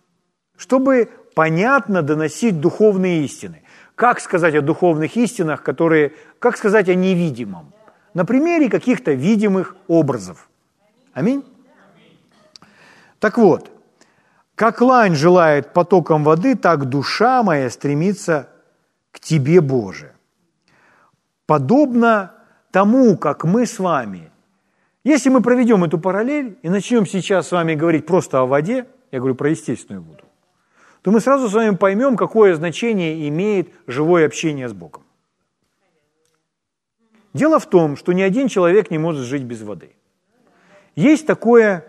Чтобы понятно доносить духовные истины. Как сказать о духовных истинах, которые, как сказать о невидимом? На примере каких-то видимых образов. Аминь? Так вот, как лань желает потоком воды, так душа моя стремится к Тебе, Боже. Подобно тому, как мы с вами, если мы проведем эту параллель и начнем сейчас с вами говорить просто о воде, я говорю про естественную воду, то мы сразу с вами поймем, какое значение имеет живое общение с Богом. Дело в том, что ни один человек не может жить без воды. Есть такое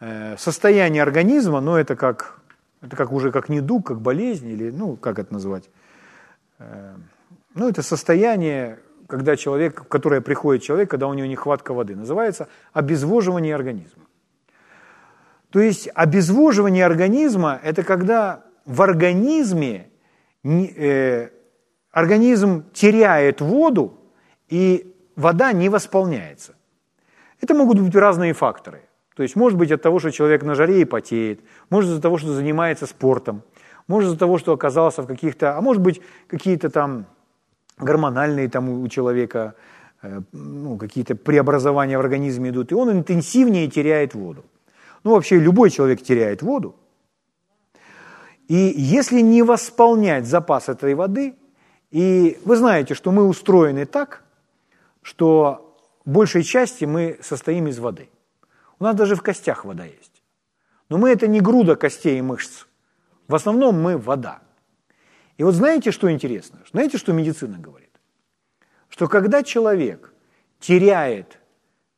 э, состояние организма, но это как, это как уже как недуг, как болезнь, или, ну, как это назвать? Э, ну, это состояние, когда человек, в которое приходит человек, когда у него нехватка воды. Называется обезвоживание организма. То есть обезвоживание организма – это когда в организме э, организм теряет воду, и вода не восполняется. Это могут быть разные факторы. То есть может быть от того, что человек на жаре и потеет, может из-за того, что занимается спортом, может из-за того, что оказался в каких-то, а может быть какие-то там гормональные там у человека э, ну, какие-то преобразования в организме идут, и он интенсивнее теряет воду. Ну, вообще любой человек теряет воду. И если не восполнять запас этой воды, и вы знаете, что мы устроены так, что большей части мы состоим из воды. У нас даже в костях вода есть. Но мы это не груда костей и мышц. В основном мы вода. И вот знаете, что интересно? Знаете, что медицина говорит? Что когда человек теряет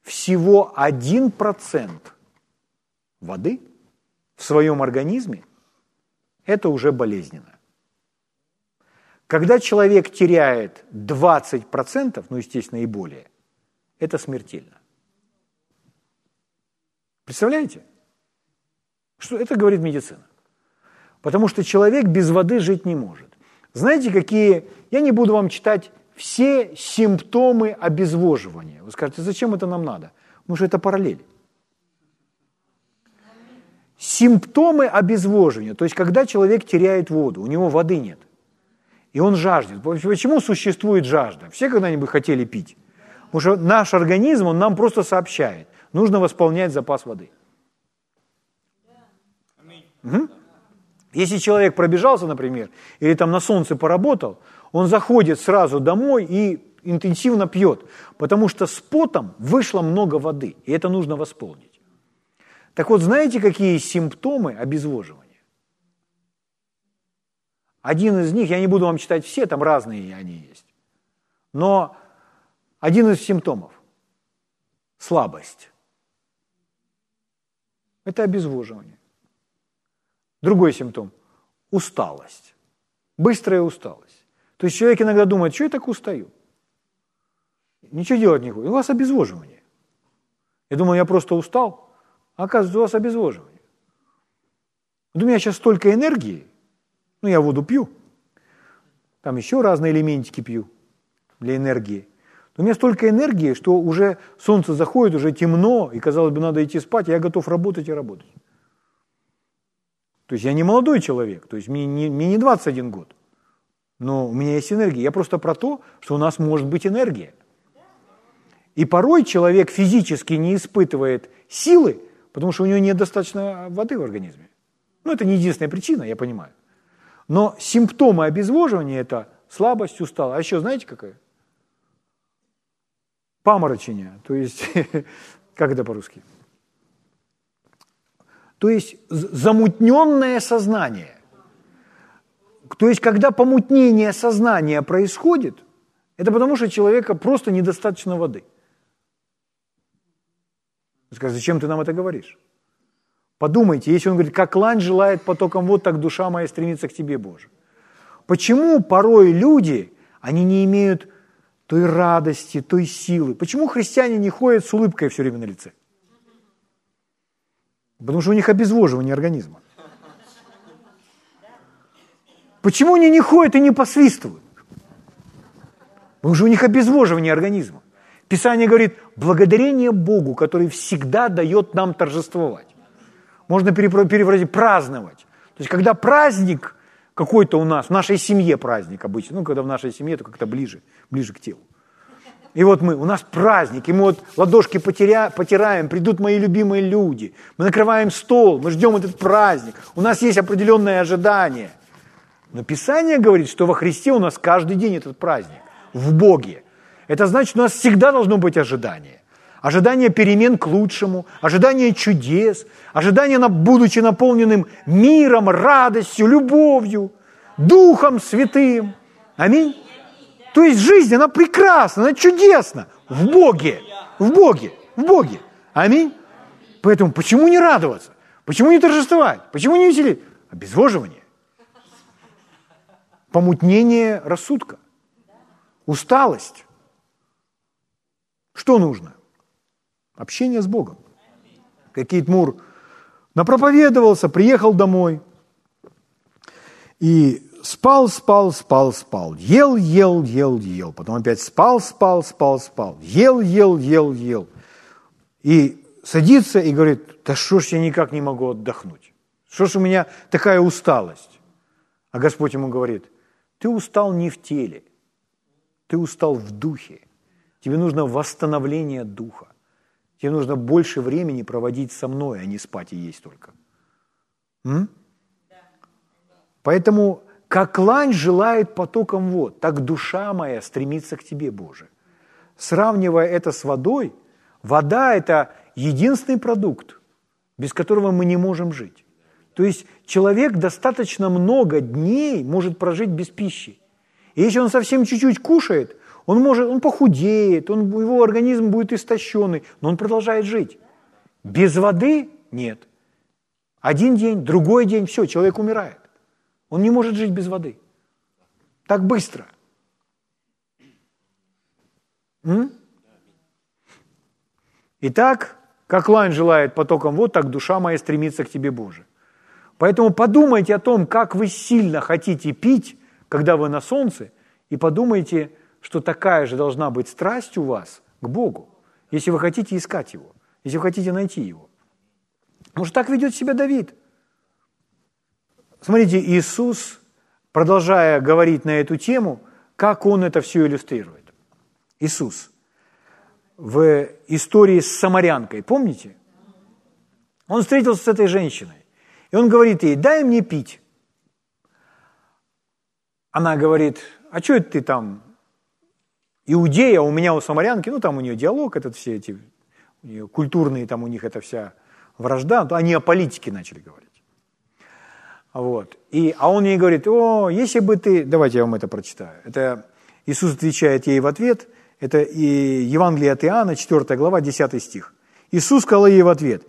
всего 1% воды в своем организме, это уже болезненно. Когда человек теряет 20%, ну, естественно, и более, это смертельно. Представляете? Что это говорит медицина? Потому что человек без воды жить не может. Знаете, какие... Я не буду вам читать все симптомы обезвоживания. Вы скажете, зачем это нам надо? Потому что это параллель симптомы обезвоживания, то есть когда человек теряет воду, у него воды нет, и он жаждет. Почему существует жажда? Все когда-нибудь хотели пить? Потому что наш организм, он нам просто сообщает, нужно восполнять запас воды. Угу. Если человек пробежался, например, или там на солнце поработал, он заходит сразу домой и интенсивно пьет, потому что с потом вышло много воды, и это нужно восполнить. Так вот, знаете, какие симптомы обезвоживания? Один из них, я не буду вам читать все, там разные они есть. Но один из симптомов – слабость. Это обезвоживание. Другой симптом – усталость. Быстрая усталость. То есть человек иногда думает, что я так устаю? Ничего делать не хочу. У вас обезвоживание. Я думал, я просто устал, оказывается, обезвоживание. Вот у меня сейчас столько энергии, ну, я воду пью, там еще разные элементики пью для энергии. Но у меня столько энергии, что уже солнце заходит, уже темно, и, казалось бы, надо идти спать, я готов работать и работать. То есть я не молодой человек, то есть мне не, мне не 21 год, но у меня есть энергия. Я просто про то, что у нас может быть энергия. И порой человек физически не испытывает силы, потому что у него недостаточно воды в организме. Ну, это не единственная причина, я понимаю. Но симптомы обезвоживания – это слабость, усталость. А еще знаете какая? Паморочение. То есть, (laughs) как это по-русски? То есть замутненное сознание. То есть, когда помутнение сознания происходит, это потому, что человека просто недостаточно воды. Скажешь, зачем ты нам это говоришь? Подумайте, если он говорит, как лань желает потоком вот так душа моя стремится к тебе, Боже. Почему порой люди, они не имеют той радости, той силы? Почему христиане не ходят с улыбкой все время на лице? Потому что у них обезвоживание организма. Почему они не ходят и не посвистывают? Потому что у них обезвоживание организма. Писание говорит, благодарение Богу, который всегда дает нам торжествовать. Можно переводить праздновать. То есть, когда праздник какой-то у нас, в нашей семье праздник обычно, ну, когда в нашей семье, то как-то ближе, ближе к телу. И вот мы, у нас праздник, и мы вот ладошки потеря, потираем, придут мои любимые люди, мы накрываем стол, мы ждем этот праздник, у нас есть определенное ожидание. Но Писание говорит, что во Христе у нас каждый день этот праздник, в Боге. Это значит, у нас всегда должно быть ожидание ожидание перемен к лучшему, ожидание чудес, ожидание, будучи наполненным миром, радостью, любовью, Духом Святым. Аминь. То есть жизнь, она прекрасна, она чудесна в Боге, в Боге, в Боге. Аминь. Поэтому почему не радоваться? Почему не торжествовать? Почему не веселить? Обезвоживание. Помутнение рассудка. Усталость. Что нужно? Общение с Богом. Какие Мур напроповедовался, приехал домой и спал, спал, спал, спал, ел, ел, ел, ел, потом опять спал, спал, спал, спал, ел, ел, ел, ел. И садится и говорит, да что ж я никак не могу отдохнуть? Что ж у меня такая усталость? А Господь ему говорит, ты устал не в теле, ты устал в духе. Тебе нужно восстановление духа. Тебе нужно больше времени проводить со мной, а не спать и есть только. М? Поэтому, как лань желает потоком вод, так душа моя стремится к Тебе, Боже. Сравнивая это с водой, вода – это единственный продукт, без которого мы не можем жить. То есть человек достаточно много дней может прожить без пищи. И если он совсем чуть-чуть кушает, он, может, он похудеет, он, его организм будет истощенный, но он продолжает жить. Без воды нет. Один день, другой день, все, человек умирает. Он не может жить без воды. Так быстро. М? Итак, как лань желает потоком вот так душа моя стремится к тебе, Боже. Поэтому подумайте о том, как вы сильно хотите пить, когда вы на солнце, и подумайте, что такая же должна быть страсть у вас к Богу, если вы хотите искать Его, если вы хотите найти Его. Может, так ведет себя Давид. Смотрите, Иисус, продолжая говорить на эту тему, как Он это все иллюстрирует. Иисус в истории с самарянкой, помните? Он встретился с этой женщиной, и он говорит ей, дай мне пить. Она говорит, а что это ты там Иудея, у меня у самарянки, ну там у нее диалог, этот все эти культурные, там у них это вся вражда, они о политике начали говорить. Вот. И, а он ей говорит, о, если бы ты... Давайте я вам это прочитаю. Это Иисус отвечает ей в ответ, это и Евангелие от Иоанна, 4 глава, 10 стих. Иисус сказал ей в ответ,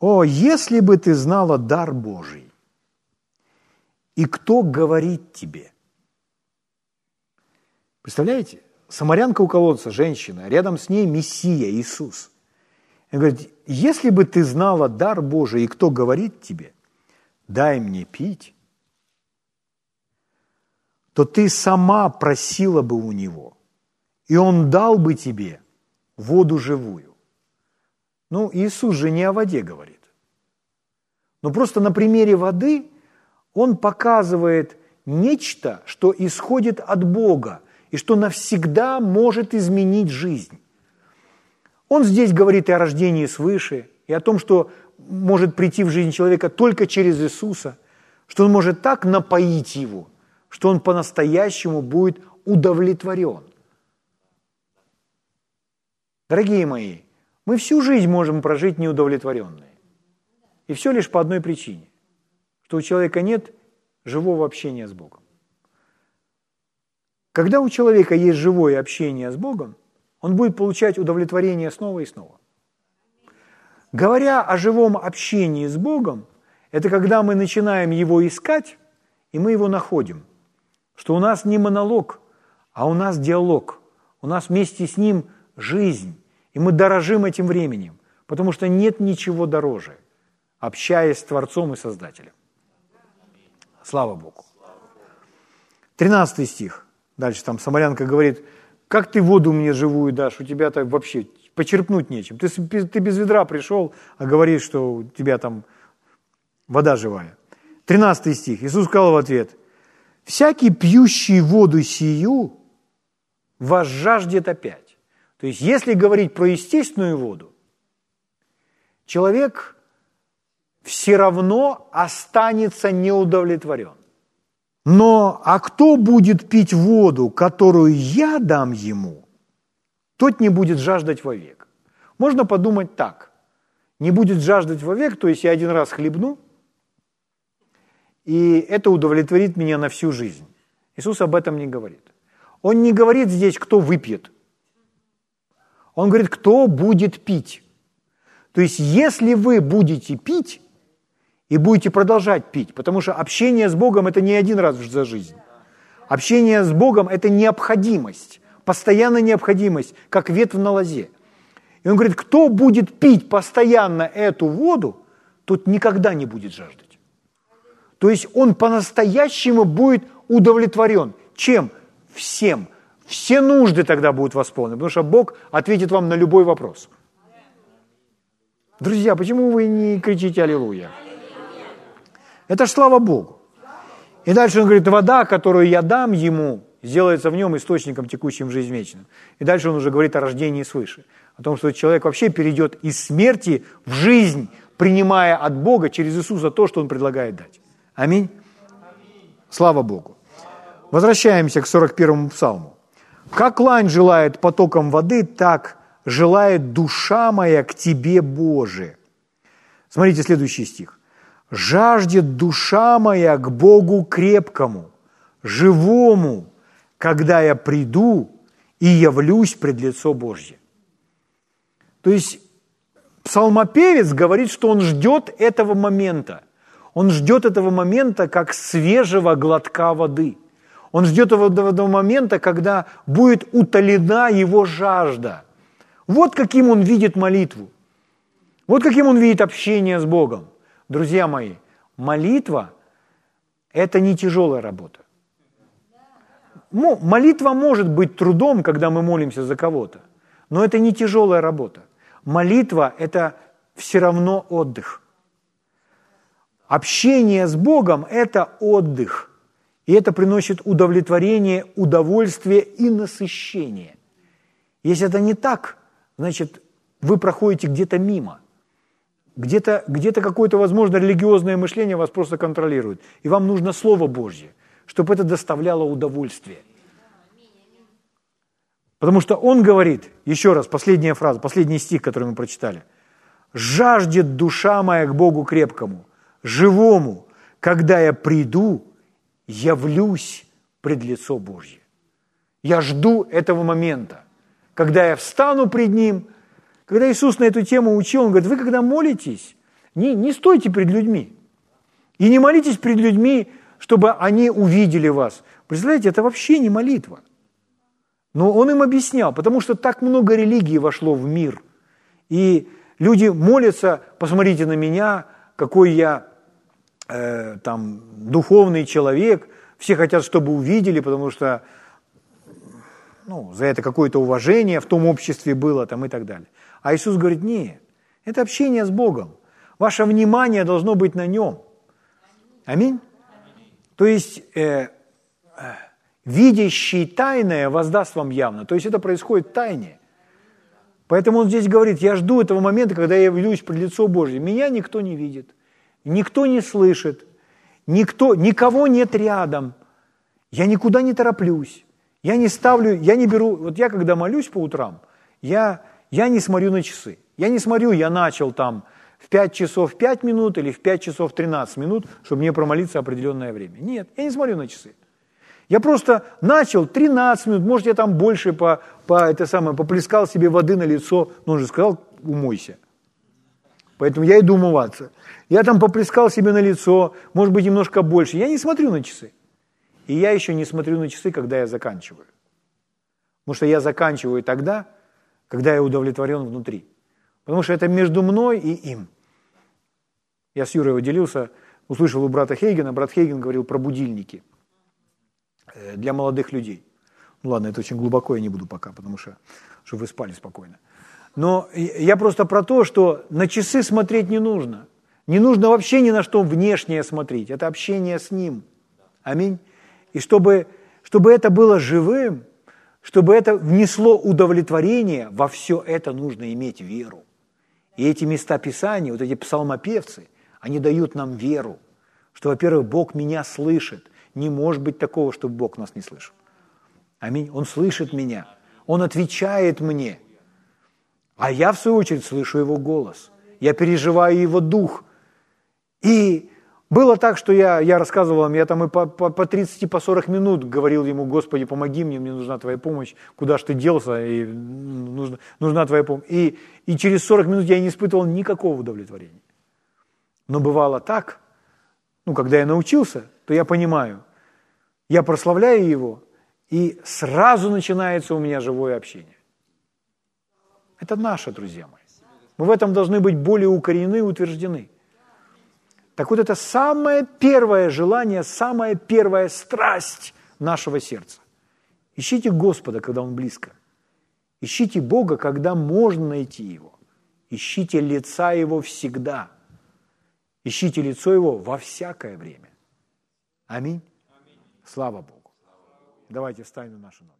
о, если бы ты знала дар Божий, и кто говорит тебе? Представляете? Самарянка у колодца, женщина, рядом с ней Мессия, Иисус. И говорит, если бы ты знала дар Божий, и кто говорит тебе, дай мне пить, то ты сама просила бы у него, и он дал бы тебе воду живую. Ну, Иисус же не о воде говорит. Но просто на примере воды он показывает нечто, что исходит от Бога и что навсегда может изменить жизнь. Он здесь говорит и о рождении свыше, и о том, что может прийти в жизнь человека только через Иисуса, что он может так напоить его, что он по-настоящему будет удовлетворен. Дорогие мои, мы всю жизнь можем прожить неудовлетворенные. И все лишь по одной причине, что у человека нет живого общения с Богом. Когда у человека есть живое общение с Богом, он будет получать удовлетворение снова и снова. Говоря о живом общении с Богом, это когда мы начинаем его искать, и мы его находим. Что у нас не монолог, а у нас диалог. У нас вместе с ним жизнь. И мы дорожим этим временем, потому что нет ничего дороже, общаясь с Творцом и Создателем. Слава Богу. 13 стих. Дальше там Самарянка говорит, как ты воду мне живую дашь, у тебя так вообще почерпнуть нечем. Ты, ты без ведра пришел, а говоришь, что у тебя там вода живая. 13 стих. Иисус сказал в ответ, «Всякий, пьющий воду сию, вас жаждет опять». То есть, если говорить про естественную воду, человек все равно останется неудовлетворен. Но а кто будет пить воду, которую я дам ему, тот не будет жаждать вовек. Можно подумать так. Не будет жаждать вовек, то есть я один раз хлебну, и это удовлетворит меня на всю жизнь. Иисус об этом не говорит. Он не говорит здесь, кто выпьет. Он говорит, кто будет пить. То есть, если вы будете пить, и будете продолжать пить, потому что общение с Богом – это не один раз за жизнь. Общение с Богом – это необходимость, постоянная необходимость, как ветвь на лозе. И он говорит, кто будет пить постоянно эту воду, тот никогда не будет жаждать. То есть он по-настоящему будет удовлетворен. Чем? Всем. Все нужды тогда будут восполнены, потому что Бог ответит вам на любой вопрос. Друзья, почему вы не кричите «Аллилуйя»? Это ж слава Богу. И дальше он говорит, вода, которую я дам ему, сделается в нем источником, текущим в жизнь вечную. И дальше он уже говорит о рождении свыше. О том, что человек вообще перейдет из смерти в жизнь, принимая от Бога через Иисуса то, что он предлагает дать. Аминь. Слава Богу. Возвращаемся к 41-му псалму. «Как лань желает потоком воды, так желает душа моя к Тебе, Боже». Смотрите следующий стих жаждет душа моя к Богу крепкому, живому, когда я приду и явлюсь пред лицо Божье. То есть псалмопевец говорит, что он ждет этого момента. Он ждет этого момента как свежего глотка воды. Он ждет этого момента, когда будет утолена его жажда. Вот каким он видит молитву. Вот каким он видит общение с Богом. Друзья мои, молитва – это не тяжелая работа. Молитва может быть трудом, когда мы молимся за кого-то, но это не тяжелая работа. Молитва – это все равно отдых. Общение с Богом – это отдых. И это приносит удовлетворение, удовольствие и насыщение. Если это не так, значит, вы проходите где-то мимо – где-то где какое-то, возможно, религиозное мышление вас просто контролирует. И вам нужно Слово Божье, чтобы это доставляло удовольствие. Потому что он говорит, еще раз, последняя фраза, последний стих, который мы прочитали. «Жаждет душа моя к Богу крепкому, живому, когда я приду, явлюсь пред лицо Божье». Я жду этого момента, когда я встану пред Ним – когда Иисус на эту тему учил, Он говорит, вы когда молитесь, не, не стойте перед людьми. И не молитесь перед людьми, чтобы они увидели вас. Представляете, это вообще не молитва. Но Он им объяснял, потому что так много религии вошло в мир. И Люди молятся, посмотрите на меня, какой я э, там духовный человек. Все хотят, чтобы увидели, потому что ну, за это какое-то уважение в том обществе было там, и так далее. А Иисус говорит, нет, это общение с Богом. Ваше внимание должно быть на нем. Аминь. То есть э, видящий тайное воздаст вам явно. То есть это происходит в тайне. Поэтому он здесь говорит, я жду этого момента, когда я явлюсь пред лицо Божье. Меня никто не видит, никто не слышит, никто, никого нет рядом. Я никуда не тороплюсь. Я не ставлю, я не беру, вот я когда молюсь по утрам, я, я не смотрю на часы. Я не смотрю, я начал там в 5 часов 5 минут или в 5 часов 13 минут, чтобы мне промолиться определенное время. Нет, я не смотрю на часы. Я просто начал 13 минут, может, я там больше по, по, это самое, поплескал себе воды на лицо, но он же сказал, умойся. Поэтому я иду умываться. Я там поплескал себе на лицо, может быть, немножко больше. Я не смотрю на часы. И я еще не смотрю на часы, когда я заканчиваю. Потому что я заканчиваю тогда, когда я удовлетворен внутри. Потому что это между мной и им. Я с Юрой делился, услышал у брата Хейгена, брат Хейген говорил про будильники э, для молодых людей. Ну ладно, это очень глубоко, я не буду пока, потому что, чтобы вы спали спокойно. Но я просто про то, что на часы смотреть не нужно. Не нужно вообще ни на что внешнее смотреть. Это общение с Ним. Аминь. И чтобы, чтобы это было живым, чтобы это внесло удовлетворение, во все это нужно иметь веру. И эти места Писания, вот эти псалмопевцы, они дают нам веру, что, во-первых, Бог меня слышит. Не может быть такого, чтобы Бог нас не слышал. Аминь. Он слышит меня. Он отвечает мне. А я, в свою очередь, слышу Его голос. Я переживаю Его дух. И было так, что я, я рассказывал вам, я там и по, по, по 30, по 40 минут говорил ему, Господи, помоги мне, мне нужна Твоя помощь, куда ж ты делся, и нужна, нужна Твоя помощь. И, и через 40 минут я не испытывал никакого удовлетворения. Но бывало так, ну, когда я научился, то я понимаю, я прославляю Его, и сразу начинается у меня живое общение. Это наше, друзья мои. Мы в этом должны быть более укоренены и утверждены – так вот это самое первое желание, самая первая страсть нашего сердца. Ищите Господа, когда Он близко. Ищите Бога, когда можно найти Его. Ищите лица Его всегда. Ищите лицо Его во всякое время. Аминь. Слава Богу. Давайте встанем на наши ноги.